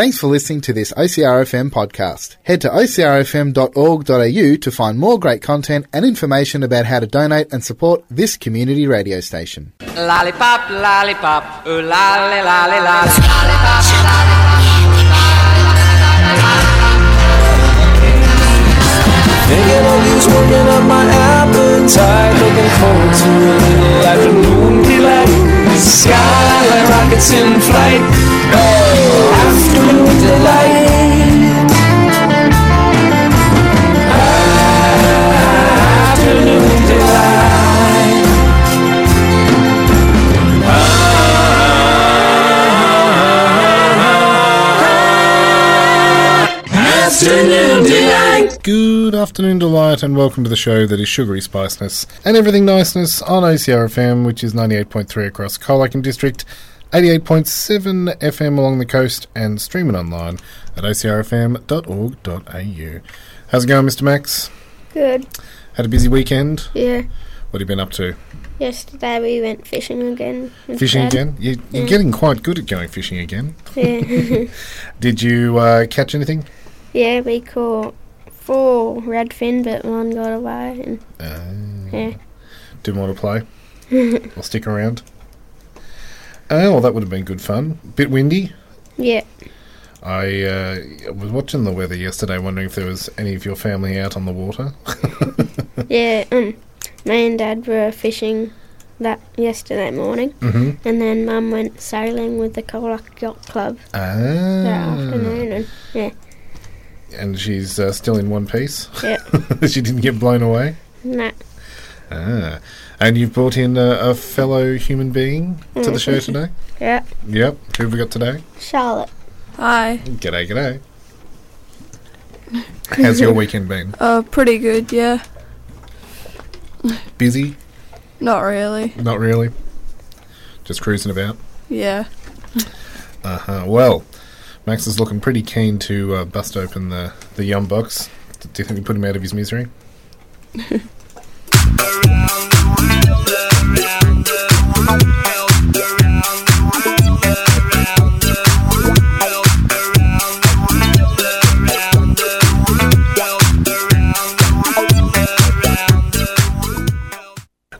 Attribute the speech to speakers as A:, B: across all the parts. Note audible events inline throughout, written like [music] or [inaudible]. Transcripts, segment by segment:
A: Thanks for listening to this OCRFM podcast. Head to ocrfm.org.au to find more great content and information about how to donate and support this community radio station.
B: Lollipop, lollipop, ooh lolly, lolly, lolly. Lollipop,
C: Thinking of you's working up my appetite Looking forward to a little afternoon delight Skyline rockets in flight. Oh, Afternoon delight. Afternoon delight
D: Good afternoon, Delight, and welcome to the show that is sugary spiceness and everything niceness on OCRFM, which is 98.3 across Colac District, 88.7 FM along the coast, and streaming online at ocrfm.org.au. How's it going, Mr. Max?
E: Good.
D: Had a busy weekend?
E: Yeah.
D: What have you been up to?
E: Yesterday we went fishing again.
D: Fishing
E: Dad.
D: again? You, you're
E: Yeah.
D: getting quite good at going fishing again.
E: Yeah. [laughs]
D: Did you uh, catch anything?
E: yeah, we caught four redfin, but one got away. And
D: Uh,
E: yeah,
D: Didn't want to play [laughs] or stick around. Oh, well, that would have been good fun. Bit windy.
E: yeah,
D: I uh, was watching the weather yesterday, wondering if there was any of your family out on the water. [laughs]
E: yeah. Um, me and Dad were fishing that yesterday morning,
D: hmm
E: and then Mum went sailing with the Colac Yacht Club that
D: Ah,
E: afternoon. And yeah,
D: and she's uh, still in one piece.
E: yeah, [laughs]
D: she didn't get blown away.
E: nah,
D: Ah, and you've brought in a, a fellow human being to the show
E: Mhm.
D: today.
E: yeah.
D: Yep. Who have we got today?
E: Charlotte.
F: Hi.
D: G'day, g'day. How's your weekend been? [laughs]
F: Uh, pretty good, yeah.
D: Busy?
F: Not really.
D: Not really. Just cruising about.
F: Yeah.
D: Uh huh. Well, Max is looking pretty keen to uh, bust open the the yum box. Do you think we put him out of his misery? [laughs]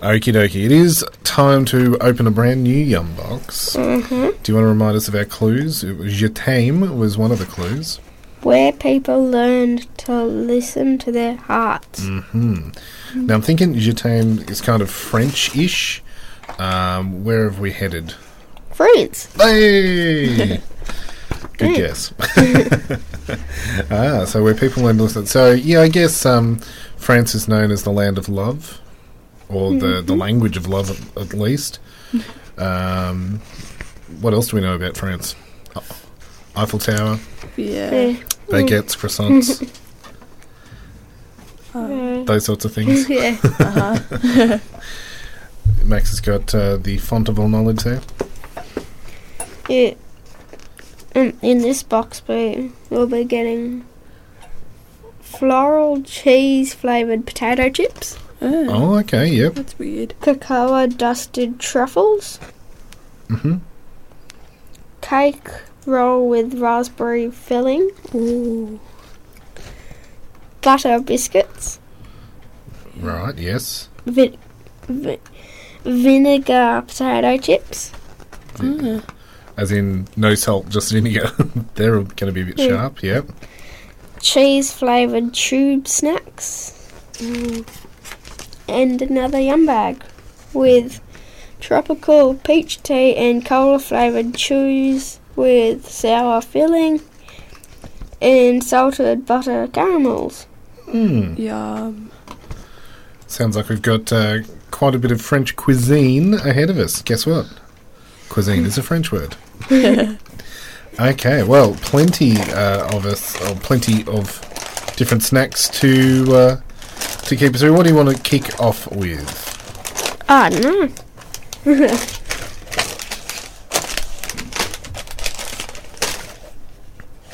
D: Okie dokie. It is time to open a brand new yum box.
E: hmm
D: Do you want to remind us of our clues? It was Je t'aime was one of the clues.
E: Where people learned to listen to their hearts.
D: hmm Now I'm thinking Je t'aime is kind of French-ish. Um, where have we headed?
E: France.
D: Hey! [laughs] Good guess. [laughs] ah, so where people learn to listen. So yeah, I guess um, France is known as the land of love, or the the language of love at, at least. Um, what else do we know about France? Oh, Eiffel Tower,
F: Yeah.
E: Yeah.
D: baguettes, croissants, [laughs]
E: Uh,
D: those sorts of things. [laughs]
E: yeah.
F: Uh-huh.
D: Max has got uh, the font of all knowledge there.
E: Yeah. Um, in this box, we will be getting floral cheese flavored potato chips,
F: Oh,
D: Oh, okay, yep.
F: that's weird.
E: cocoa dusted truffles,
D: hmm
E: cake roll with raspberry filling,
F: Ooh.
E: butter biscuits,
D: Right, yes.
E: vi- vi- vinegar potato chips,
F: Ah.
D: As in, no salt, just vinegar. [laughs] They're going to be a bit
E: Yeah.
D: sharp, yep.
E: cheese flavored tube snacks, and another yum bag with tropical peach tea and cola flavored chews with sour filling and salted butter caramels.
D: Mm.
F: Yum.
D: Sounds like we've got uh, quite a bit of French cuisine ahead of us. Guess what? Cuisine is a French word. [laughs] Okay, well, plenty uh, of us, or plenty of different snacks to uh, to keep us through. What do you want to kick off with?
E: Don't know. [laughs]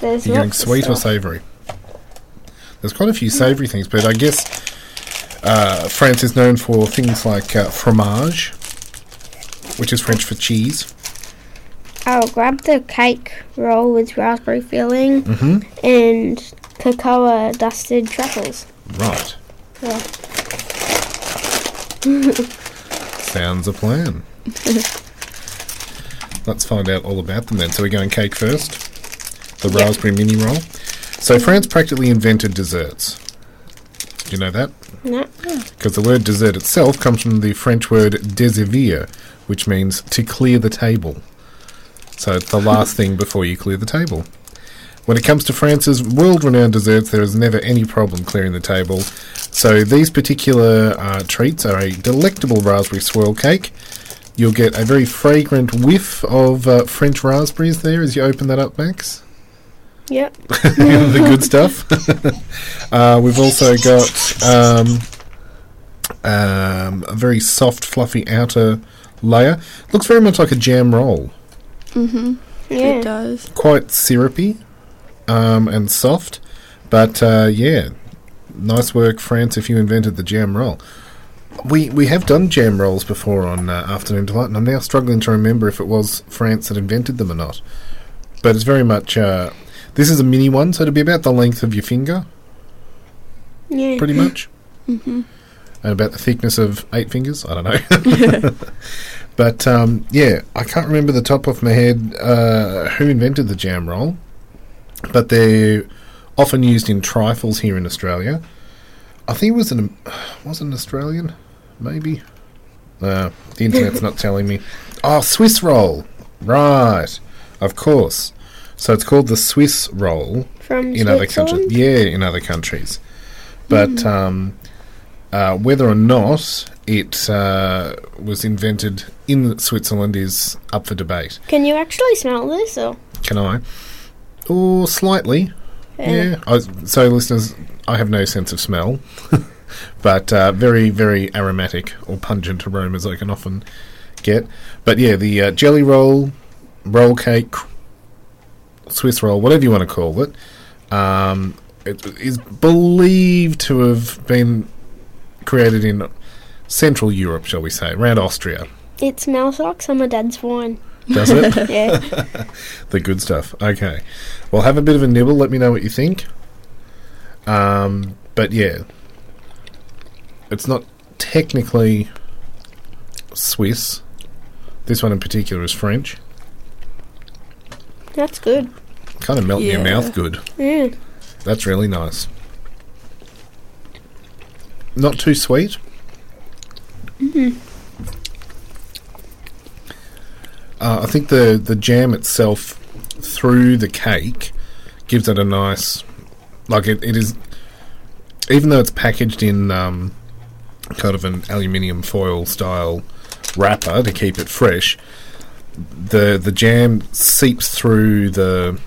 E: There's
D: Are you going sweet or savoury? There's quite a few savoury things, but I guess uh, France is known for things like uh, fromage, which is French for cheese.
E: I'll grab the cake roll with raspberry filling
D: hmm
E: and cocoa dusted truffles.
D: Right.
E: Yeah. [laughs]
D: Sounds a plan. Let's find out all about them then. So we're going cake first. The
E: Yep.
D: raspberry mini roll. So France practically invented desserts. Do you know that?
E: No.
D: Because the word dessert itself comes from the French word desservir, which means to clear the table. So it's the last thing before you clear the table. When it comes to France's world renowned desserts, there is never any problem clearing the table. So these particular uh, treats are a delectable raspberry swirl cake. You'll get a very fragrant whiff of uh, French raspberries there as you open that up, Max.
E: Yep. [laughs]
D: the good stuff. [laughs] uh, we've also got um, um, a very soft, fluffy outer layer. Looks very much like a jam roll.
F: Mm-hmm.
E: Yeah.
F: It does.
D: Quite syrupy um, and soft. But uh, yeah, nice work, France, if you invented the jam roll. We we have done jam rolls before on uh, Afternoon Delight, and I'm now struggling to remember if it was France that invented them or not. But it's very much. Uh, this is a mini one, so it'll be about the length of your finger.
E: Yeah.
D: pretty much. [laughs]
F: Mm-hmm.
D: And about the thickness of eight fingers. I don't know. [laughs] [laughs] but um, yeah, I can't remember the top of my head uh, who invented the jam roll, but they're often used in trifles here in Australia. I think it was an was an Australian, maybe. Uh, the internet's not telling me. Oh, Swiss roll, right? Of course. So it's called the Swiss roll
E: From
D: in other countries. Yeah, in other countries. But um, uh, whether or not it uh, was invented in Switzerland is up for debate.
E: Can you actually smell this? Or
D: Can I? Or slightly. Yeah. I, so, listeners, I have no sense of smell, [laughs] but uh, very, very aromatic or pungent aromas I can often get. But yeah, the uh, jelly roll, roll cake, Swiss roll, whatever you want to call it, um, it is believed to have been created in Central Europe, shall we say, around Austria.
E: It smells like some of Dad's wine.
D: Does it? [laughs]
E: Yeah. [laughs]
D: the good stuff. Okay. Well, have a bit of a nibble. Let me know what you think. Um, but yeah, it's not technically Swiss. This one in particular is French.
E: That's good.
D: Kind of melt in your mouth good.
E: Yeah.
D: That's really nice. Not too sweet. Uh, I think the the jam itself through the cake gives it a nice, like it, it is, even though it's packaged in um, kind of an aluminium foil style wrapper to keep it fresh. The the jam seeps through the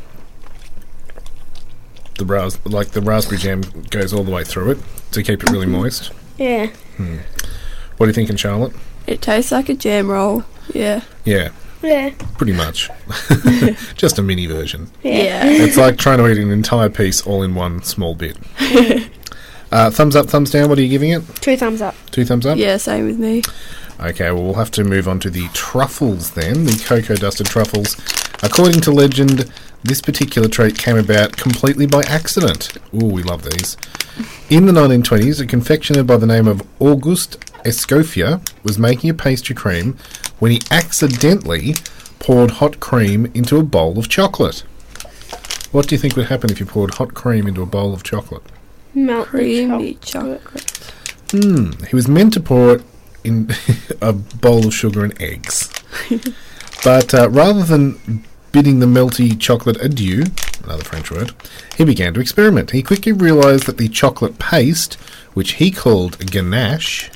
D: the ras- like the raspberry jam goes all the way through it to keep it really moist.
E: Yeah.
D: What are you thinking, Charlotte?
F: It tastes like a jam roll. Yeah.
D: Yeah,
E: Yeah.
D: pretty much. [laughs] Just a mini version.
E: Yeah.
D: It's like trying to eat an entire piece all in one small bit. [laughs] uh, thumbs up, thumbs down. What are you giving it?
E: Two thumbs up.
D: Two thumbs up.
F: Yeah, same with me.
D: Okay, well, we'll have to move on to the truffles then, the cocoa dusted truffles. According to legend, this particular treat came about completely by accident. Ooh, we love these. In the 1920s, a confectioner by the name of Auguste Escoffier was making a pastry cream when he accidentally poured hot cream into a bowl of chocolate. What do you think would happen if you poured hot cream into a bowl of chocolate?
E: Melt
F: Creamy
E: chocolate.
F: chocolate.
D: Hmm. He was meant to pour it in [laughs] a bowl of sugar and eggs. [laughs] but uh, rather than bidding the melty chocolate adieu, another French word, he began to experiment. He quickly realised that the chocolate paste, which he called ganache,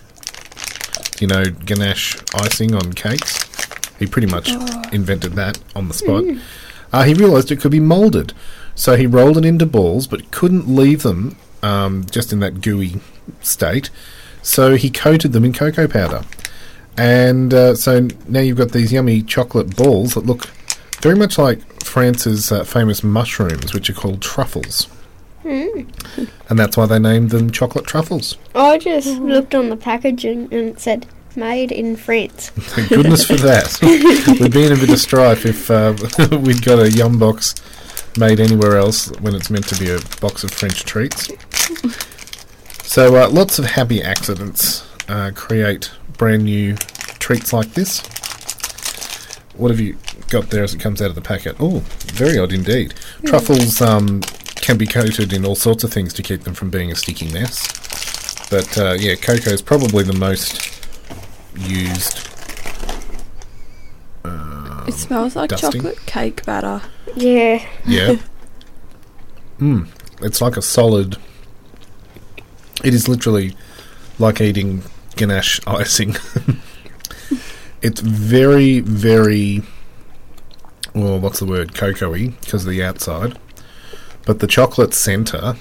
D: you know, ganache icing on cakes, he pretty much invented that on the spot. Uh, he realised it could be moulded. So he rolled it into balls, but couldn't leave them um, just in that gooey state. So he coated them in cocoa powder. And uh, so now you've got these yummy chocolate balls that look very much like France's uh, famous mushrooms, which are called truffles. And that's why they named them chocolate truffles.
E: I just looked on the packaging and it said made in France. [laughs]
D: Thank goodness for that. [laughs] We'd be in a bit of strife if uh, [laughs] we'd got a yum box made anywhere else when it's meant to be a box of French treats. So uh, lots of happy accidents uh, create brand new treats like this. What have you got there as it comes out of the packet? Oh, very odd indeed. Truffles um, can be coated in all sorts of things to keep them from being a sticky mess. But uh, yeah, cocoa is probably the most used
F: It smells like
D: dusting.
F: chocolate cake batter.
E: Yeah.
D: Yeah. [laughs] mm. It's like a solid. It is literally like eating ganache [laughs] icing. [laughs] it's very, very. Well, what's the word? Cocoa-y because of the outside, but the chocolate centre.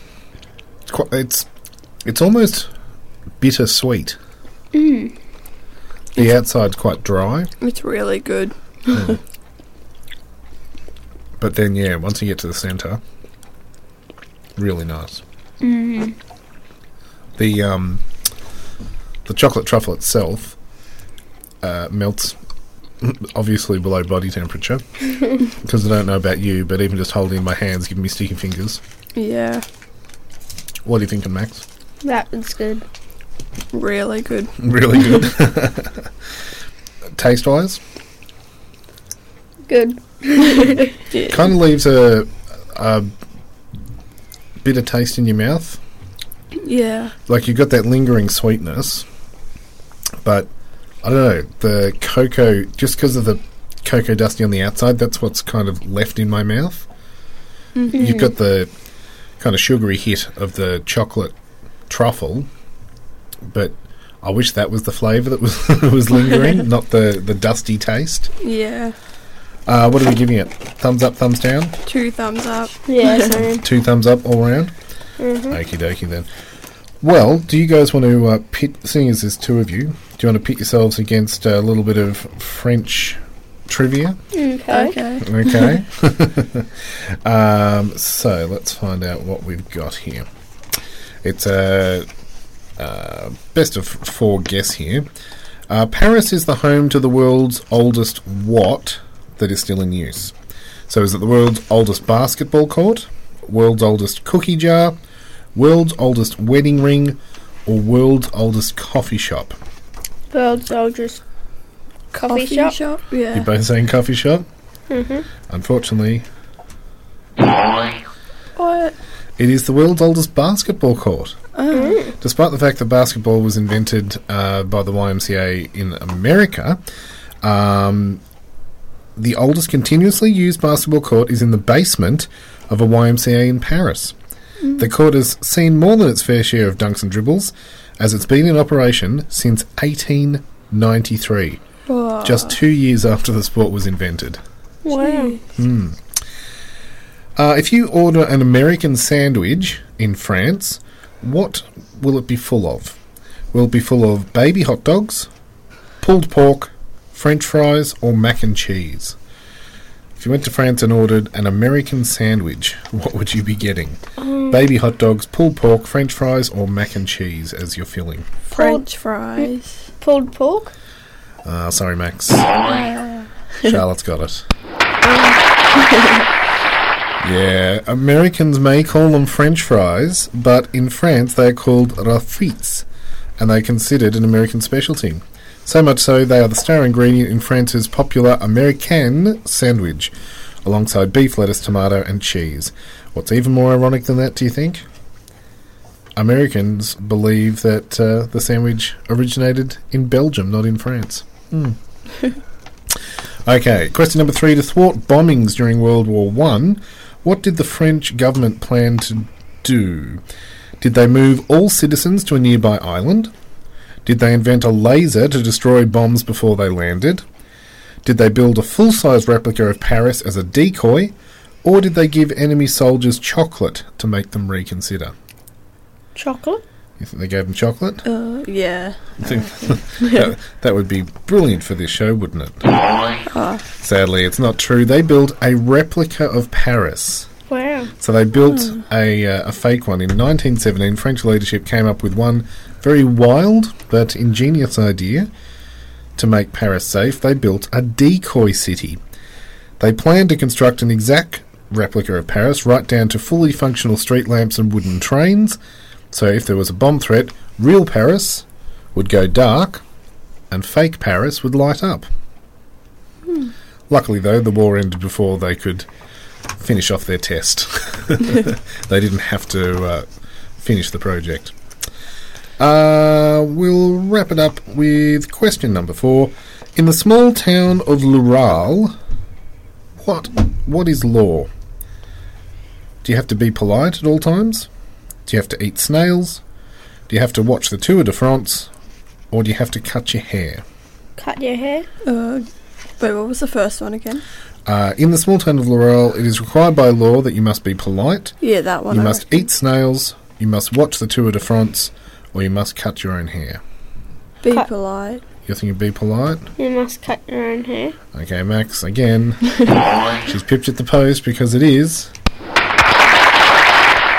D: It's quite, it's it's almost bittersweet. Mm. The outside's quite dry,
F: It's really good.
D: but then yeah, once you get to the centre, really nice. Mm. The um, the chocolate truffle itself uh, melts obviously below body temperature [laughs] because I don't know about you, but even just holding my hands giving me sticky fingers.
F: Yeah,
D: What are you thinking, Max?
E: That was good.
F: really good. [laughs]
D: Really good. [laughs] Taste wise,
E: Good.
F: Yeah.
D: kind of leaves a, a bitter taste in your mouth.
F: Yeah.
D: like you've got that lingering sweetness, but I don't know the cocoa just because of the cocoa dusty on the outside. That's what's kind of left in my mouth. You've got the kind of sugary hit of the chocolate truffle, but I wish that was the flavour that was [laughs] was lingering, [laughs] not the the dusty taste.
F: Yeah.
D: Uh, what are we giving it? Thumbs up, thumbs down,
F: Two thumbs up.
E: Yeah, [laughs] same.
D: two thumbs up all around. Okie dokie then. Well, do you guys want to uh, pit? Seeing as there's two of you, do you want to pit yourselves against a little bit of French trivia?
E: Okay.
F: Okay.
D: Okay. [laughs] [laughs] um, so let's find out what we've got here. It's a uh, best of four guess here. Uh, Paris is the home to the world's oldest what that is still in use. So is it the world's oldest basketball court, world's oldest cookie jar, world's oldest wedding ring, or world's oldest coffee shop?
E: World's oldest coffee, shop.
F: shop.
D: You're
F: Yeah.
D: both saying coffee shop? Mhm. Unfortunately,
F: What?
D: It is the world's oldest basketball court. Despite the fact that basketball was invented uh, by the YMCA in America, um, the oldest continuously used basketball court is in the basement of a YMCA in Paris. The court has seen more than its fair share of dunks and dribbles, as it's been in operation since 1893,
F: Whoa.
D: just two years after the sport was invented.
E: Wow.
D: Uh, if you order an American sandwich in France, what will it be full of? Will it be full of baby hot dogs, pulled pork, French fries, or mac and cheese? If you went to France and ordered an American sandwich, [laughs] what would you be getting? Baby hot dogs, pulled pork, French fries, or mac and cheese as your filling?
F: French fries.
E: Pulled pork.
D: Uh, sorry, Max. [laughs] Charlotte's got it. [laughs] yeah, Americans may call them French fries, but in France they are called rafites, and they are considered an American specialty. So much so, they are the star ingredient in France's popular American sandwich, alongside beef, lettuce, tomato, and cheese. What's even more ironic than that, do you think? Americans believe that uh, the sandwich originated in Belgium, not in France. [laughs] okay, question number three. To thwart bombings during World War One, what did the French government plan to do? Did they move all citizens to a nearby island? Did they invent a laser to destroy bombs before they landed? Did they build a full size replica of Paris as a decoy? Or did they give enemy soldiers chocolate to make them reconsider?
E: Chocolate.
D: You think they gave them chocolate?
F: Uh, yeah.
D: I think [laughs] that, that would be brilliant for this show, wouldn't it? Sadly, it's not true. They built a replica of Paris.
E: Wow.
D: So they built a, uh, a fake one. In 1917, French leadership came up with one very wild but ingenious idea. to make Paris safe, they built a decoy city. They planned to construct an exact replica of Paris, right down to fully functional street lamps and wooden trains. So if there was a bomb threat, real Paris would go dark and fake Paris would light up. Luckily, though, the war ended before they could finish off their test. [laughs] they didn't have to uh, finish the project. Uh, we'll wrap it up with question number four. In the small town of Lural, what what is law? Do you have to be polite at all times? Do you have to eat snails? Do you have to watch the Tour de France? Or do you have to cut your hair?
E: Cut your hair.
F: Uh, wait, what was the first one again?
D: Uh, in the small town of Laurel, it is required by law that you must be polite,
F: Yeah, that one.
D: you
F: I
D: must
F: reckon.
D: eat snails, you must watch the Tour de France, or you must cut your own hair.
F: Be
E: Cut.
F: polite.
D: You're you'd be polite?
E: You must cut your own hair.
D: Okay, Max, again. [laughs] She's pipped at the post because it is [laughs]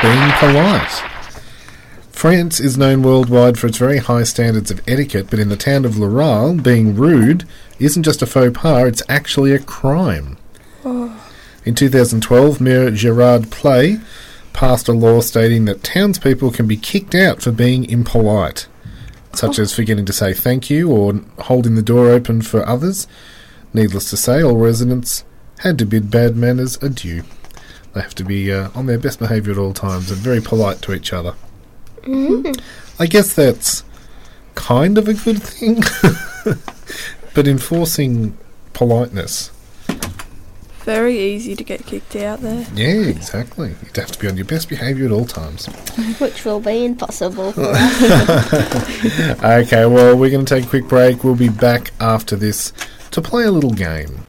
D: being polite. France is known worldwide for its very high standards of etiquette, but in the town of Laurel, being rude isn't just a faux pas, it's actually a crime. In 2012, Mayor Gerard Play passed a law stating that townspeople can be kicked out for being impolite, such as forgetting to say thank you or holding the door open for others. Needless to say, all residents had to bid bad manners adieu. They have to be uh, on their best behaviour at all times and very polite to each other. I guess that's kind of a good thing, [laughs] but enforcing politeness,
F: Very easy to get kicked out there.
D: yeah, exactly. You'd have to be on your best behaviour at all times. [laughs]
E: Which will be impossible. [laughs]
D: Okay, well, we're going to take a quick break. We'll be back after this to play a little game.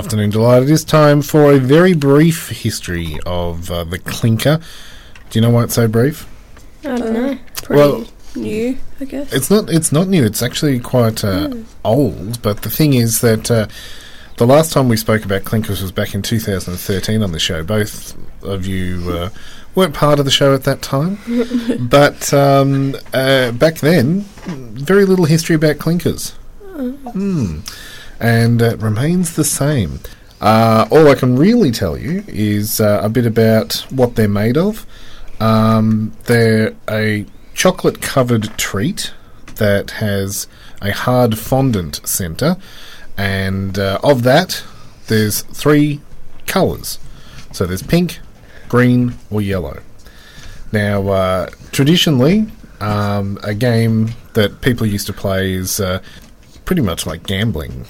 D: Afternoon Delight, it is time for a very brief history of uh, the clinker. Do you know why it's so brief?
E: I don't know.
F: Pretty
D: Well-
F: new, I guess.
D: It's not. It's not new. It's actually quite uh, old. But the thing is that uh, the last time we spoke about clinkers was back in 2013 on the show. Both of you uh, weren't part of the show at that time, [laughs] but um, uh, back then, very little history about clinkers. Hmm. And it remains the same. Uh, all I can really tell you is uh, a bit about what they're made of. Um, they're a chocolate covered treat that has a hard fondant centre, and uh, of that, there's three colours. So there's pink, green, or yellow. Now, uh, traditionally, um, a game that people used to play is uh, pretty much like gambling.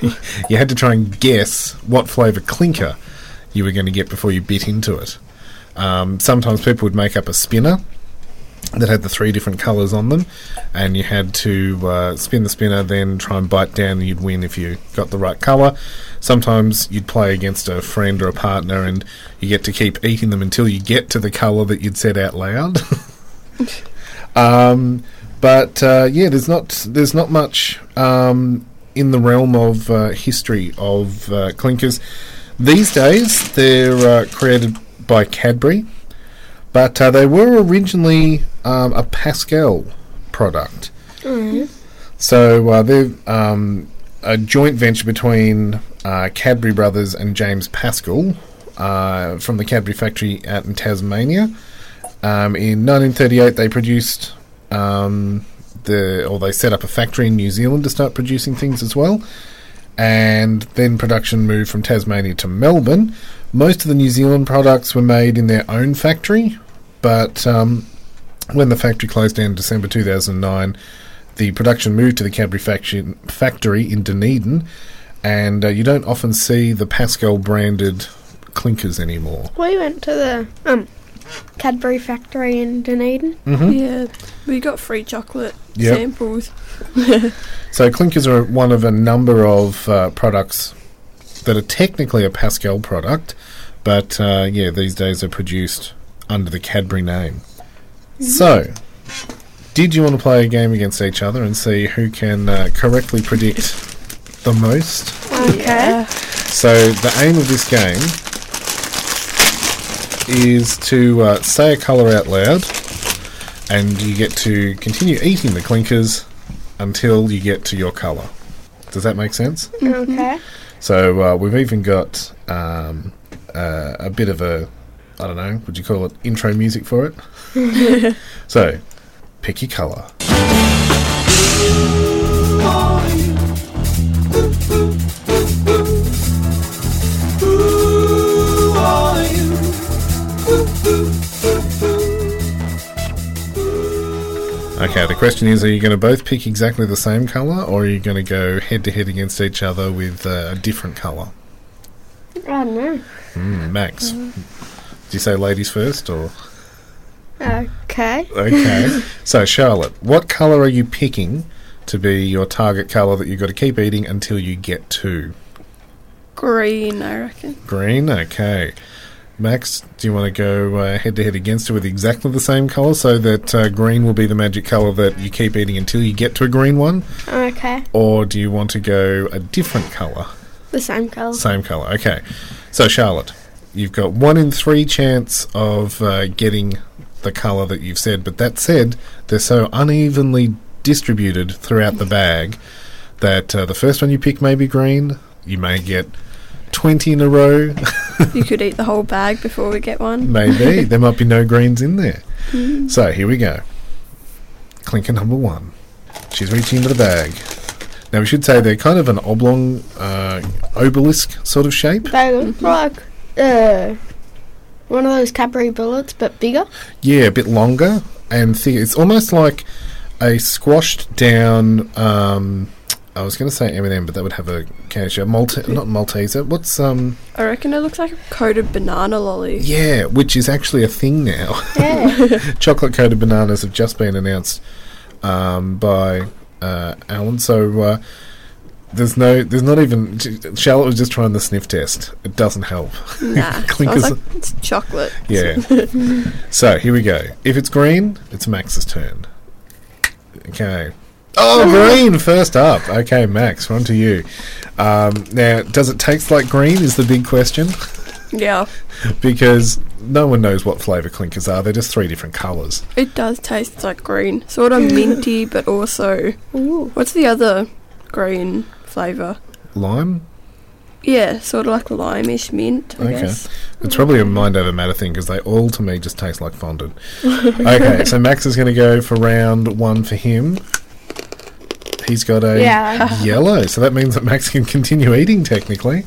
D: [laughs] you had to try and guess what flavour clinker you were going to get before you bit into it. Um, sometimes people would make up a spinner that had the three different colours on them, and you had to uh, spin the spinner, then try and bite down, and you'd win if you got the right colour. Sometimes you'd play against a friend or a partner, and you get to keep eating them until you get to the colour that you'd said out loud. [laughs] um, but uh, yeah, there's not there's not much um, in the realm of uh, history of uh, clinkers these days. They're uh, created by Cadbury, but uh, they were originally um, a Pascall product. So uh, they're um, a joint venture between uh, Cadbury Brothers and James Pascall uh, from the Cadbury factory out in Tasmania. Um, in 1938, they produced um, the, or they set up a factory in New Zealand to start producing things as well. And then production moved from Tasmania to Melbourne. Most of the New Zealand products were made in their own factory, but um, when the factory closed down in December 2009, the production moved to the Cadbury factory, in Dunedin, and uh, you don't often see the Pascall branded clinkers anymore.
E: we went to the um Cadbury factory in Dunedin.
F: Yeah, we got free chocolate
D: Yep.
F: samples. [laughs]
D: So clinkers are one of a number of uh, products that are technically a Pascall product, but uh, yeah, these days are produced under the Cadbury name. So, Did you want to play a game against each other and see who can uh, correctly predict the most?
E: Okay.
D: So the aim of this game is to uh, say a colour out loud, and you get to continue eating the clinkers until you get to your colour. Does that make sense?
E: Okay.
D: So uh, we've even got um, uh, a bit of a, I don't know, would you call it intro music for it? [laughs] so, pick your colour. Okay, the question is: Are you going to both pick exactly the same colour, or are you going to go head to head against each other with uh, a different colour?
E: I don't know.
D: Mm, Max, do you say ladies first, or
E: Okay.
D: okay? [laughs] so, Charlotte, what colour are you picking to be your target colour that you've got to keep eating until you get to
F: Green, I reckon.
D: green? Okay. Max, do you want to go head to head against it with exactly the same colour so that uh, green will be the magic colour that you keep eating until you get to a green one?
E: Okay.
D: Or do you want to go a different colour?
E: The same colour.
D: Same colour. Okay. So Charlotte, you've got one in three chance of uh, getting the colour that you've said, but that said, they're so unevenly distributed throughout the bag that uh, the first one you pick may be green. You may get twenty in a row.
F: You could eat the whole bag before we get one.
D: Maybe there might be no greens in there. So here we go. Clinker number one. She's reaching into the bag. Now we should say they're kind of an oblong, uh, obelisk sort of shape.
E: They look like uh, one of those Cadbury bullets, but bigger.
D: Yeah, a bit longer and thick. It's almost like a squashed down. Um, I was going to say M&M, but that would have a candy shell. Malte- not Malteser. What's um?
F: I reckon it looks like a coated banana lolly.
D: Yeah, which is actually a thing now.
E: Yeah. [laughs]
D: chocolate coated bananas have just been announced um, by uh, Alan. So uh, there's no, there's not even. Charlotte was just trying the sniff test. It doesn't help.
F: Nah, [laughs]
D: Clinkers-
F: smells like it's chocolate.
D: Yeah. [laughs] so here we go. If it's green, it's Max's turn. Okay. Oh, green first up. Okay, Max, on to you. Um, now, does it taste like green? Is the big question
F: Yeah, [laughs]
D: because no one knows what flavour clinkers are. They're just three different colours.
F: it does taste like green. Sort of minty, [laughs] but also.
E: Ooh.
F: What's the other green flavour?
D: Lime.
F: Yeah, sort of like limeish mint, I
D: Okay.
F: guess.
D: It's probably a mind over matter thing because they all to me just taste like fondant. [laughs] okay, so Max is going to go for round one for him. He's got a
E: Yeah. [laughs]
D: yellow, so that means that Max can continue eating technically.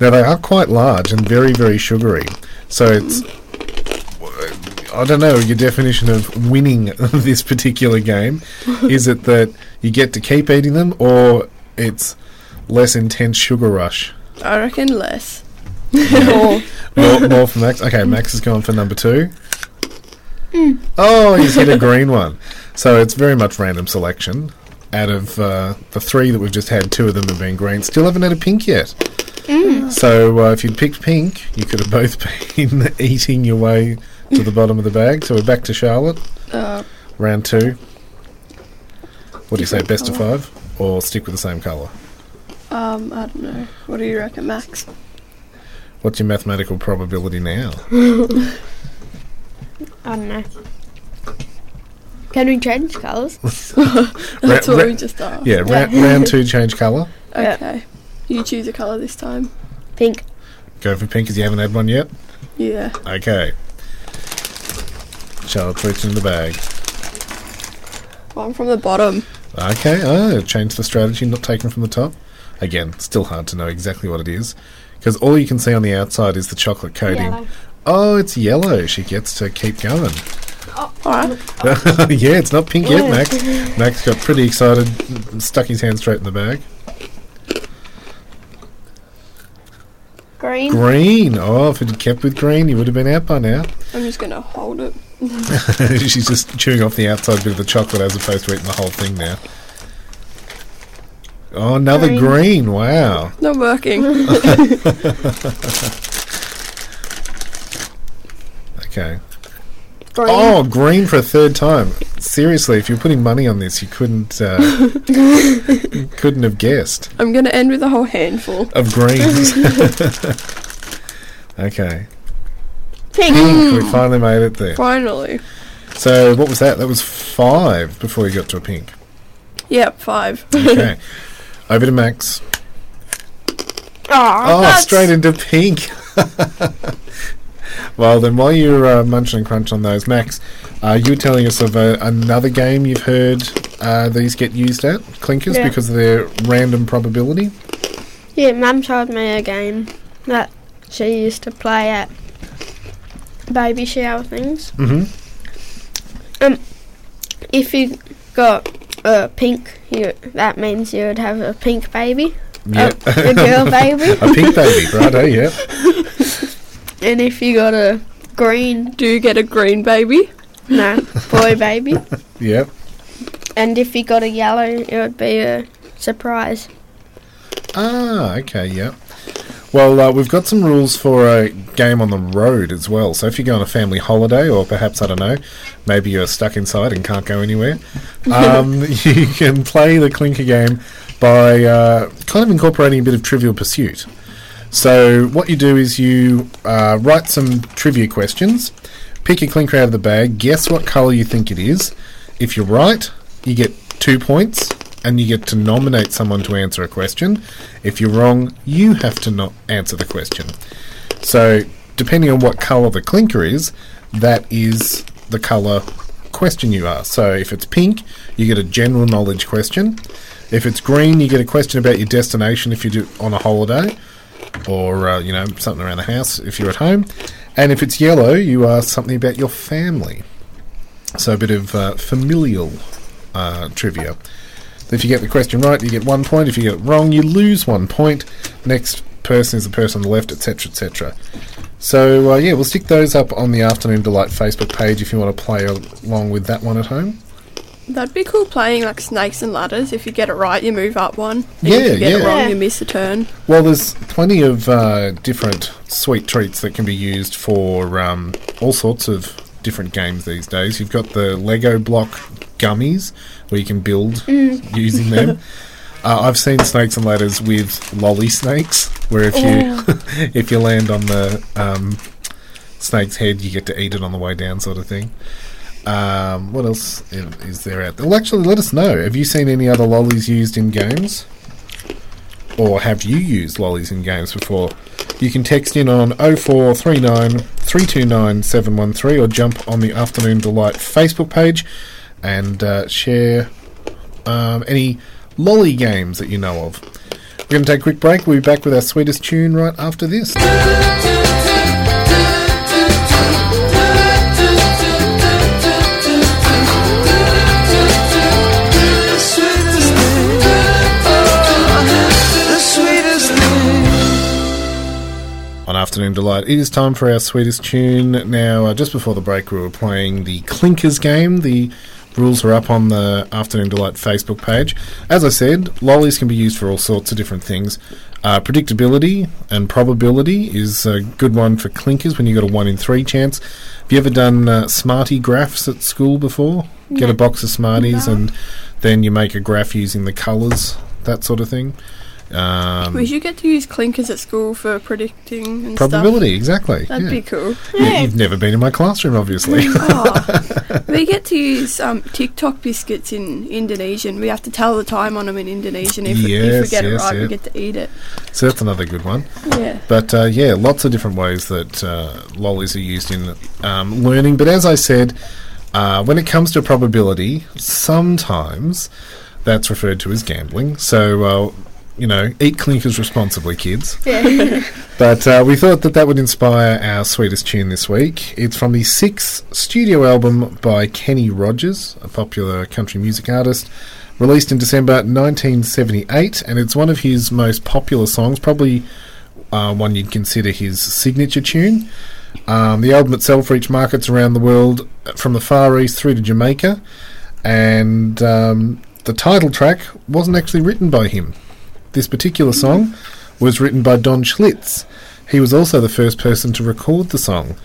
D: Now they are quite large and very, very sugary. So it's I don't know your definition of winning [laughs] this particular game. [laughs] Is it that you get to keep eating them, or it's less intense sugar rush?
F: I reckon less.
E: Or
D: More, more for Max. Okay, Max is going for number two. Hmm. Oh, he's hit a green one. So it's very much random selection. Out of uh, the three that we've just had, two of them have been green. Still haven't had a pink yet. So uh, if you'd picked pink, you could have both [laughs] been eating your way to the bottom of the bag. So we're back to Charlotte.
F: Uh,
D: Round two. What do you say,
F: Different
D: best of five? Or stick with the same colour?
F: um, I don't know. What do you reckon, Max?
D: What's your mathematical probability now? [laughs]
E: I don't know. Can we change colours? [laughs] [laughs]
F: That's
D: Ra-
F: what
D: ra-
F: we just asked.
D: Yeah, ra- round two, change colour. [laughs]
F: Okay. You choose a colour this time.
E: Pink.
D: Go for pink because you haven't had one yet.
F: Yeah.
D: Okay. Charlotte's reaching in the bag.
F: One from the bottom.
D: Okay, oh, change the strategy, not taken from the top. Again, still hard to know exactly what it is. Because all you can see on the outside is the chocolate coating.
E: Yellow.
D: Oh, it's yellow. She gets to keep going.
F: Alright. [laughs]
D: yeah, it's not pink yet, Max. Max got pretty excited, stuck his hand straight in the bag.
E: Green.
D: Green. Oh, if it had kept with green, you would have been out by now. [laughs]
F: I'm just gonna hold it. [laughs]
D: She's just chewing off the outside bit of the chocolate as opposed to eating the whole thing now. Oh, another green.
E: Green.
D: Wow.
F: Not working.
D: Okay.
E: Green.
D: Oh, green for a third time. seriously, if you're putting money on this, you couldn't uh, [laughs] couldn't have guessed
F: I'm going to end with a whole handful.
D: of greens. [laughs] [laughs] okay,
E: Pink.
D: pink. We finally made it there.
F: Finally.
D: So what was that? That was five before you got to a pink.
F: Yep, five.
D: Okay, over to Max. Oh, straight into pink. Well, then while you're uh, munching and crunch on those, Max, uh, you telling us of uh, another game you've heard uh, these get used at, Clinkers,
E: Yeah.
D: because of their random probability.
E: Yeah, Mum told me a game that she used to play at baby shower things.
D: Mm-hmm.
E: If you got a pink, you, that means you would have a pink baby,
D: Yeah.
E: a girl baby. [laughs]
D: a pink baby, righto, yeah. [laughs]
E: and if you got a green,
F: Do you get a green baby?
E: no, boy baby. [laughs]
D: Yep.
E: And if you got a yellow, it would be a surprise.
D: Ah, okay, yeah. Well, uh, we've got some rules for a game on the road as well. So if you go on a family holiday, or perhaps, I don't know, maybe you're stuck inside and can't go anywhere, [laughs] um, you can play the Clinker game by uh, kind of incorporating a bit of Trivial Pursuit. So what you do is you uh, write some trivia questions, pick your clinker out of the bag, guess what colour you think it is. If you're right, you get two points, and you get to nominate someone to answer a question. If you're wrong, you have to not answer the question. So, depending on what colour the clinker is, that is the colour question you ask. So, if it's pink, you get a general knowledge question. If it's green, you get a question about your destination if you're on a holiday, or uh, you know something around the house if you're at home. And if it's yellow, you ask something about your family. So, a bit of uh, familial uh, trivia. If you get the question right, you get one point. If you get it wrong, you lose one point. Next person is the person on the left, etc., etc. So uh, yeah, we'll stick those up on the Afternoon Delight Facebook page if you want to play along with that one at home.
F: That'd be cool playing like snakes and ladders. If you get it right, you move up one. And
D: Yeah,
F: if you get it wrong, you miss a turn.
D: Well, there's plenty of uh, different sweet treats that can be used for um, all sorts of different games these days. You've got the Lego block gummies where you can build using them. [laughs] Uh, I've seen snakes and ladders with lolly snakes, where if you [laughs] if you land on the um, snake's head, you get to eat it on the way down, sort of thing. Um, what else is there out there? Well, actually, let us know. Have you seen any other lollies used in games? Or have you used lollies in games before? You can text in on 0439 329 713 or jump on the Afternoon Delight Facebook page and uh, share um, any lolly games that you know of. We're going to take a quick break. We'll be back with our sweetest tune right after this. Afternoon Delight. It is time for our sweetest tune. Now, uh, just before the break, we were playing the Clinkers game. The rules are up on the Afternoon Delight Facebook page. As I said, lollies can be used for all sorts of different things. Uh, predictability and probability is a good one for clinkers when you've got a 1 in 3 chance. Have you ever done uh, Smarty graphs at school before? Get a box of Smarties and then you make a graph using the colours, that sort of thing. Um,
F: We should get to use clinkers at school for predicting and
D: probability, exactly.
F: That'd
D: yeah.
F: be cool.
D: You- You've never been in my classroom, obviously. [laughs]
F: Oh, [laughs] we get to use um, Tic Toc biscuits in Indonesian. We have to tell the time on them in Indonesian. If, if
D: Yes,
F: we get it right,
D: yeah.
F: we get to eat it.
D: so that's another good one.
F: Yeah.
D: But uh, yeah, lots of different ways that uh, lollies are used in um, learning. But as I said, uh, when it comes to probability, sometimes that's referred to as gambling. So, uh, you know, eat clinkers responsibly, kids. [laughs] But uh, we thought that that would inspire our sweetest tune this week. It's from the sixth studio album by Kenny Rogers, a popular country music artist, released in December 1978, and it's one of his most popular songs, probably uh, one you'd consider his signature tune. Um, the album itself reached markets around the world, uh, from the Far East through to Jamaica, and um, the title track wasn't actually written by him. This particular song was written by Don Schlitz. He was also the first person to record the song.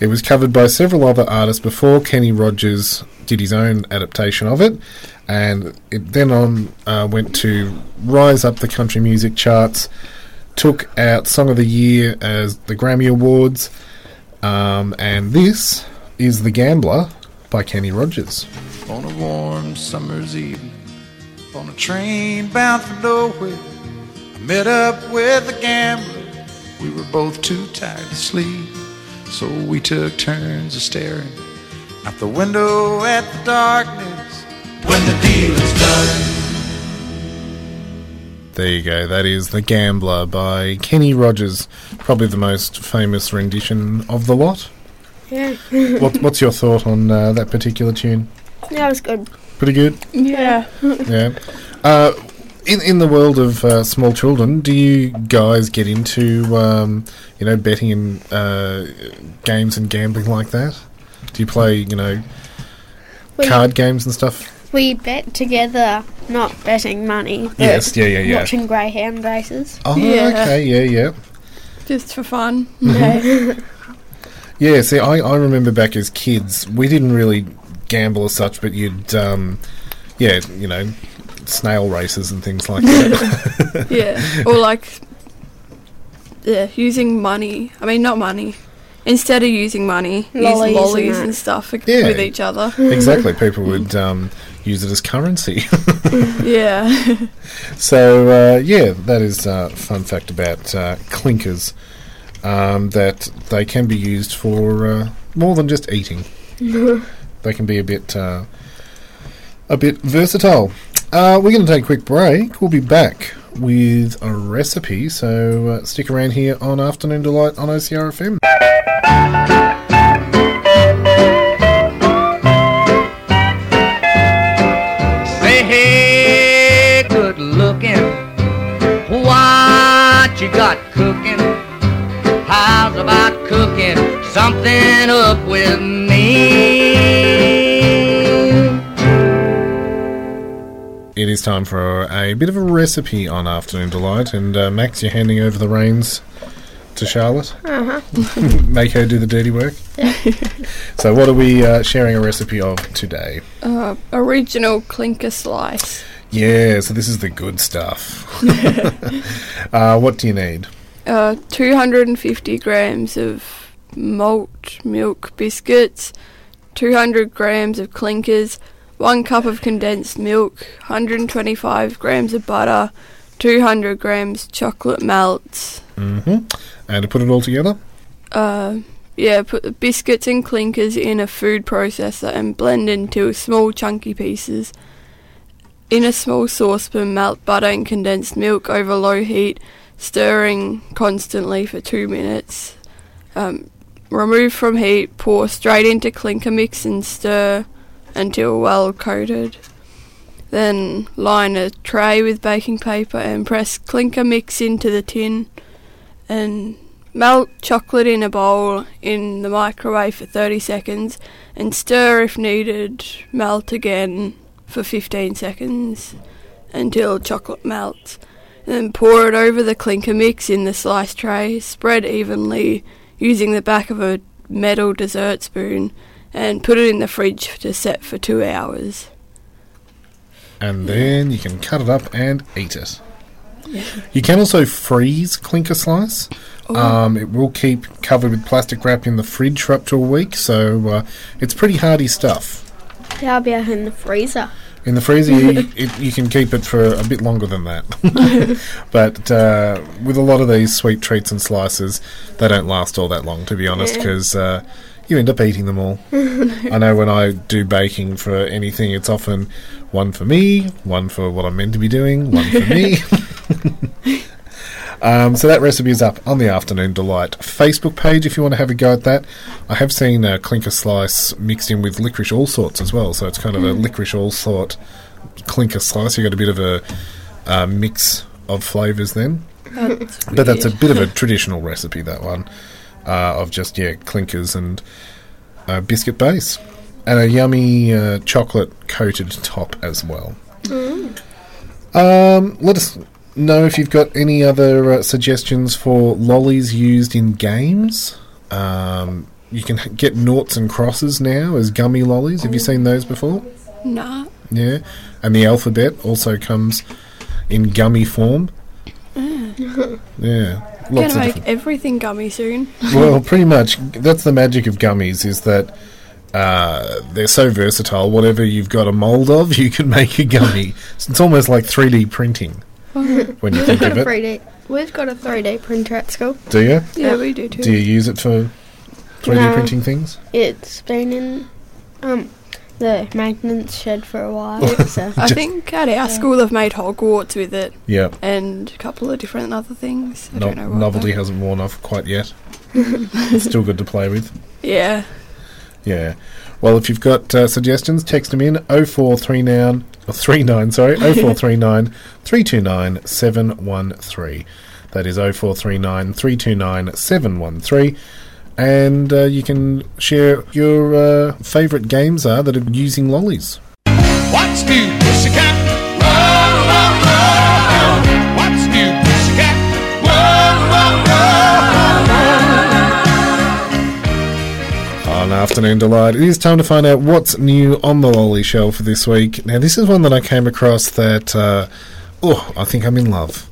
D: It was covered by several other artists before Kenny Rogers did his own adaptation of it, and it then on uh, went to rise up the country music charts. Took out Song of the Year as the Grammy Awards, um, and this is The Gambler by Kenny Rogers.
G: on a warm summer's evening on a train bound for nowhere. I met up with a gambler. We were both too tired to sleep, so we took turns of staring out the window at the darkness when the deal is done.
D: There you go. That is The Gambler by Kenny Rogers. Probably the most famous rendition of the lot.
E: Yeah.
D: What, what's your thought on uh, that particular tune?
E: That was good.
D: Pretty good.
F: Yeah.
D: Yeah. Uh, in in the world of uh, small children, do you guys get into um, you know betting and uh, games and gambling like that? Do you play you know
E: We-
D: card games and stuff?
E: We bet together, not betting money.
D: Yes, yeah, yeah, yeah.
E: Watching greyhound races.
D: Oh,
F: Yeah.
D: okay, yeah, yeah.
F: Just for fun. [laughs] [laughs]
D: Yeah, see, I, I remember back as kids, we didn't really gamble as such, but you'd, um, yeah, you know, snail races and things like that. [laughs] [laughs]
F: yeah. Or like, yeah, using money. I mean, not money. Instead of using money,
E: Lollies
F: use lollies
E: and
F: and, stuff with
D: Yeah.
F: with each other. [laughs]
D: exactly, people would um, use it as currency.
F: yeah.
D: so, uh, yeah, that is a fun fact about uh, clinkers, um, that they can be used for uh, more than just eating. They can be a bit, uh, a bit versatile. Uh, we're going to take a quick break. We'll be back with a recipe, so uh, stick around here on Afternoon Delight on OCR FM.
B: Say, hey, good looking. What you got cooking? How's about cooking something up with me?
D: It is time for a bit of a recipe on Afternoon Delight, and uh, Max, you're handing over the reins to Charlotte.
E: Uh huh. [laughs]
D: Make her do the dirty work. [laughs] so, what are we uh, sharing a recipe of today?
F: Uh, original clinker slice.
D: Yeah, so this is the good stuff. [laughs] uh, what do you need?
F: Uh, 250 grams of malt milk biscuits, 200 grams of clinkers, 1 cup of condensed milk, 125 grams of butter, 200 grams chocolate melt.
D: hmm And to put it all together?
F: Uh, yeah, put the biscuits and clinkers in a food processor and blend into small chunky pieces. In a small saucepan, melt butter and condensed milk over low heat, stirring constantly for two minutes. Um, remove from heat, pour straight into clinker mix and stir until well coated. Then line a tray with baking paper and press clinker mix into the tin and melt chocolate in a bowl in the microwave for 30 seconds and stir if needed. Melt again for 15 seconds until chocolate melts. Then pour it over the clinker mix in the sliced tray, spread evenly using the back of a metal dessert spoon, and put it in the fridge to set for two hours.
D: And then you can cut it up and eat it. You can also freeze clinker slice. Um, it will keep covered with plastic wrap in the fridge for up to a week, so uh, it's pretty hardy stuff.
E: That'll be out in the freezer.
D: In the freezer, you, [laughs] it, you can keep it for a bit longer than that. [laughs] [laughs] but uh, with a lot of these sweet treats and slices, they don't last all that long, to be honest,
E: Yeah.
D: because uh, you end up eating them all. [laughs] I know when I do baking for anything, it's often one for me, one for what I'm meant to be doing, one for me. [laughs] Um, so that recipe is up on the Afternoon Delight Facebook page if you want to have a go at that. I have seen uh, clinker slice mixed in with licorice all sorts as well, so it's kind of a licorice all sort clinker slice. You got a bit of a uh, mix of flavours then, but that's a bit of a [laughs] traditional recipe. That one uh, of just yeah clinkers and uh, biscuit base and a yummy uh, chocolate coated top as well. Um, let us know if you've got any other uh, suggestions for lollies used in games. Um, you can get noughts and crosses now as gummy lollies. Have you seen those before?
F: Nah.
D: Yeah, and the alphabet also comes in gummy form. Yeah, lots
F: Gonna
D: of
F: make everything gummy soon. [laughs]
D: well, pretty much. That's the magic of gummies is that uh, they're so versatile. Whatever you've got a mold of, [laughs] you can make a gummy. So it's almost like 3D printing [laughs] when you think
E: We've got
D: of
E: a
D: it.
E: 3D. We've got a 3D printer at school.
D: Do you?
F: Yeah, we do too.
D: Do you use it for 3D
E: No.
D: printing things?
E: It's been in um the maintenance shed for a while. [laughs] so
F: I think at our school they've made Hogwarts with it
D: Yeah.
F: and a couple of different other things. I
D: No,
F: don't know what
D: novelty
F: though.
D: hasn't worn off quite yet. [laughs] it's still good to play with.
F: Yeah.
D: Yeah. Well, if you've got uh, suggestions, text them in 0439 or 39, sorry, 0439 329 [laughs] 713. That is 0439 329 713. And uh, you can share your uh, favourite games are that are using lollies.
G: What's new, pussycat? Whoa, whoa, whoa. What's new, pussycat? Whoa, whoa, whoa.
D: On Afternoon Delight, it is time to find out what's new on the lolly shelf for this week. Now, this is one that I came across that, uh, oh, I think I'm in love.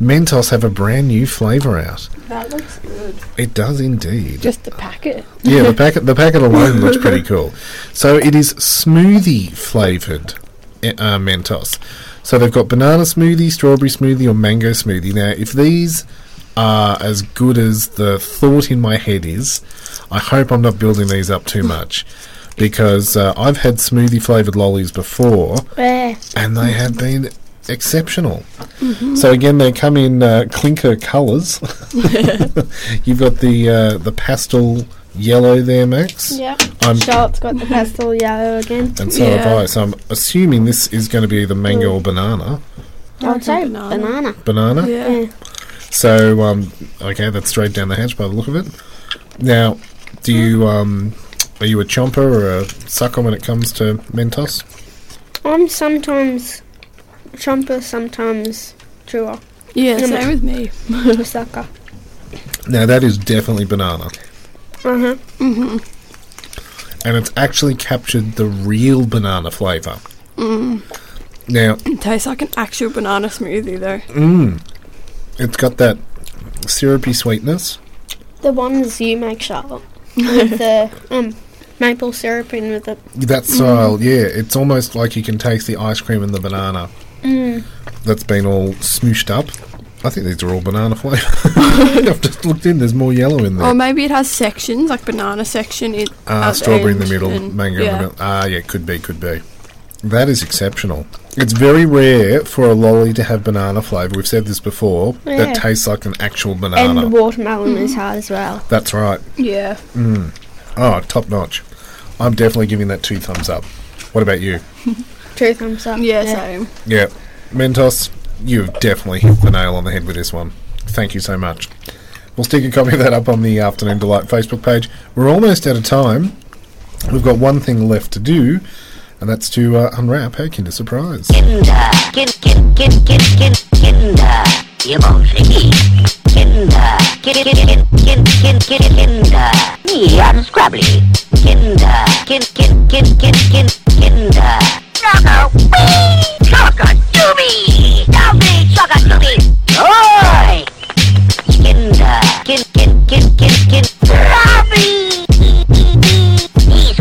D: Mentos have a brand new flavour out.
F: That looks good.
D: It does indeed.
F: Just the packet.
D: Yeah, the packet the packet alone looks [laughs] pretty cool. So it is smoothie flavored uh, Mentos. So they've got banana smoothie, strawberry smoothie, or mango smoothie. Now, if these are as good as the thought in my head is, I hope I'm not building these up too much. [laughs] Because uh, I've had smoothie flavored lollies before, and they have been exceptional. So again, they come in uh, clinker colours. [laughs] [laughs] You've got the uh, the pastel yellow there, Max.
E: Yeah.
D: I'm
E: Charlotte's got the pastel yellow again.
D: and so have I. So I'm assuming this is going to be the mango or banana.
E: I would say
F: Banana.
E: banana.
D: Banana.
F: Yeah.
E: Yeah.
D: So um, okay, that's straight down the hatch by the look of it. Now, do you um, are you a chomper or a sucker when it comes to Mentos?
E: I'm sometimes chomper, sometimes chewer.
F: Yeah,
E: Yeah,
F: same with me. [laughs]
E: A sucker.
D: Now that is definitely banana.
E: Uh huh.
D: and it's actually captured the real banana flavour. Mhm. Now,
F: It tastes like an actual banana smoothie though. Mm.
D: It's got that syrupy sweetness.
E: The ones you make, Charlotte, with [laughs] the um maple syrup in with it.
D: That style, yeah, it's almost like you can taste the ice cream and the banana that's been all smooshed up. I think these are all banana flavour. [laughs] I've just looked in, there's more yellow in there.
F: Or maybe it has sections, like banana section. It
D: Ah, strawberry in the middle,
F: and-
D: mango in the middle. Ah, yeah, could be, could be. That is exceptional. It's very rare for a lolly to have banana flavour. We've said this before.
E: Yeah.
D: That tastes like an actual
E: And
D: banana.
E: the watermelon is hard as well.
D: That's right.
F: Yeah.
D: Oh, top notch. I'm definitely giving that two thumbs up. What about you? [laughs]
E: Two thumbs up.
F: Yeah, same.
D: Yeah. Mentos, you've definitely hit the nail on the head with this one. Thank you so much. We'll stick a copy of that up on the Afternoon Delight Facebook page. We're almost out of time. We've got one thing left to do, and that's to uh, unwrap our Kinder Surprise.
H: Kinder, kind, kind, kind, kind, kind, Kinder, ihr Bonfigi. Kinder, me unscrabbly. Kind, kind, kind, kind, kind, Kinder. Wee, choco, dooby, dooby, choco, dooby. Oi! Kinder. He's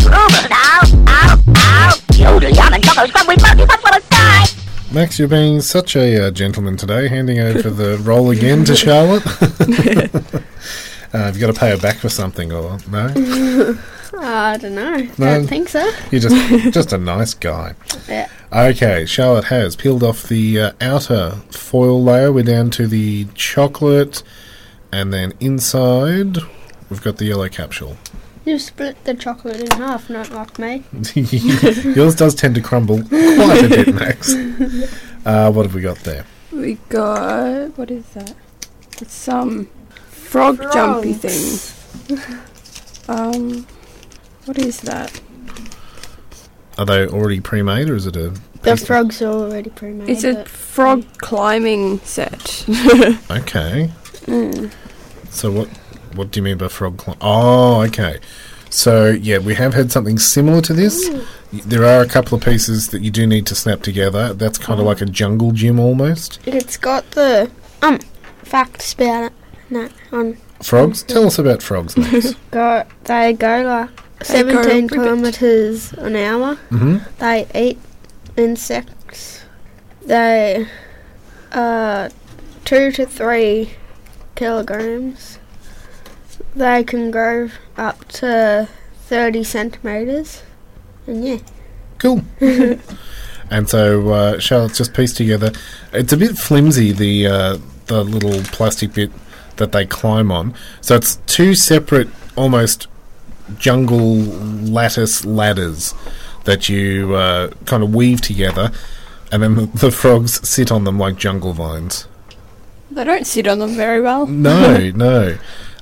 H: now, ow, ow. Yum, and but for a die.
D: Max, you're being such a uh, gentleman today, handing over the role again to Charlotte. [laughs] [laughs] uh, have you got to pay her back for something, or no? [laughs]
E: I don't know.
D: No.
E: Don't think so.
D: You're just [laughs] just a nice guy.
E: Yeah.
D: Okay, Charlotte has peeled off the uh, outer foil layer. We're down to the chocolate, and then inside we've got the yellow capsule.
E: You split the chocolate in half, not like me. [laughs]
D: Yours does tend to crumble quite a bit, Max. [laughs] Uh, what have we got there?
F: We got what is that? It's some frog jumpy
E: Frogs.
F: thing. Um, what is that?
D: Are they already pre-made, or is it a?
E: The frogs are already pre-made.
F: It's a
E: but-
F: frog climbing set. [laughs]
D: Okay.
F: Mm.
D: So what? What do you mean by frog climb? Oh, okay. So yeah, we have had something similar to this. Y- There are a couple of pieces that you do need to snap together. That's kind of like a jungle gym almost.
E: It's got the um facts about it. No, on
D: Frogs. Tell us about frogs. Max. [laughs]
E: go they go like
F: They go
E: seventeen kilometers an hour.
D: hmm
E: They eat insects. They are two to three kilograms. They can grow up to thirty centimeters. And yeah.
D: Cool. [laughs] and so uh, Charlotte's just pieced together. It's a bit flimsy the uh, the little plastic bit that they climb on. So it's two separate, almost jungle lattice ladders that you uh, kind of weave together, and then the, [laughs] the frogs sit on them like jungle vines.
F: They don't sit on them very well. [laughs]
D: No, no.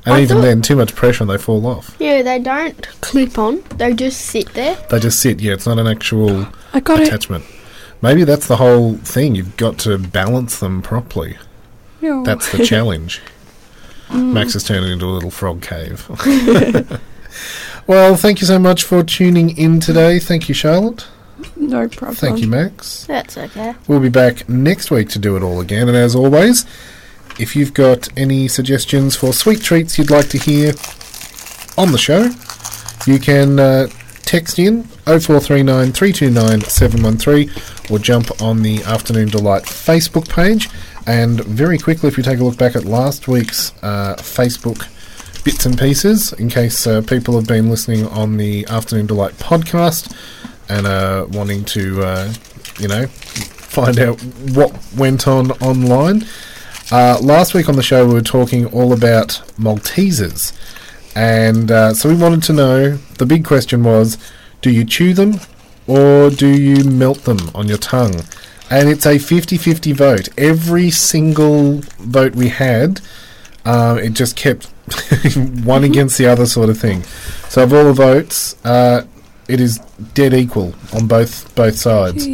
D: And
E: I
D: even
E: thought-
D: then, too much pressure and they fall off.
E: Yeah, they don't clip on. They just sit there.
D: They just sit. Yeah, it's not an actual
F: I got it.
D: attachment. Maybe that's the whole thing. You've got to balance them properly.
F: No.
D: That's the [laughs] challenge. Max has turned it into a little frog cave. Well, thank you so much for tuning in today. Thank you, Charlotte.
F: no problem.
D: Thank you, Max.
E: That's okay.
D: We'll be back next week to do it all again. And as always, if you've got any suggestions for sweet treats you'd like to hear on the show, you can uh, text in 0439 329 713 or jump on the Afternoon Delight Facebook page. And very quickly, if you take a look back at last week's uh, Facebook bits and pieces, in case uh, people have been listening on the Afternoon Delight podcast and uh, wanting to, uh, you know, find out what went on online. Uh, last week on the show, we were talking all about Maltesers. And so we wanted to know the big question was do you chew them or do you melt them on your tongue? And it's a 50 50 vote. Every single vote we had, uh, it just kept [laughs] one against the other sort of thing. So, of all the votes, uh, it is dead equal on both both sides.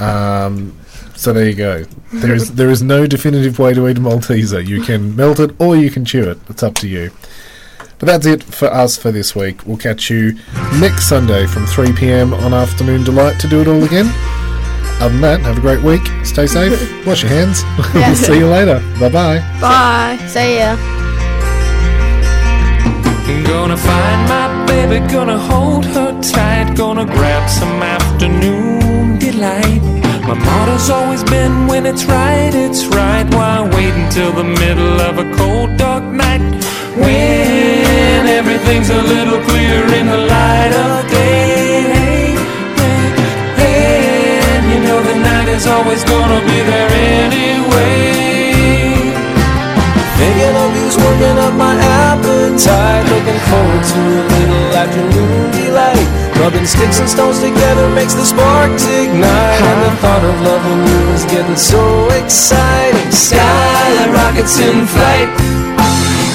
D: Um, so there you go. There is there is no definitive way to eat a Malteser. You can melt it or you can chew it. It's up to you. But that's it for us for this week. We'll catch you next Sunday from 3 p.m. on Afternoon Delight to do it all again. Other than that, have a great week. Stay safe. [laughs] Wash your hands. [laughs] we'll see you later. Bye bye.
F: Bye.
E: See ya.
C: Gonna find my baby, gonna hold her tight, gonna grab some afternoon delight. My motto's always been when it's right, it's right. Why wait until the middle of a cold, dark night? When everything's a little clearer in the light of day. Know the night is always gonna be there anyway. Thinking of you's working up my appetite. Looking forward to a little afternoon delight. Rubbing sticks and stones together makes the sparks ignite. And the thought of loving you is getting so exciting. Sky rockets in flight.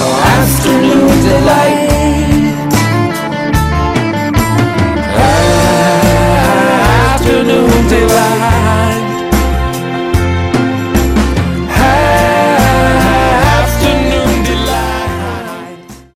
C: Oh, afternoon seu.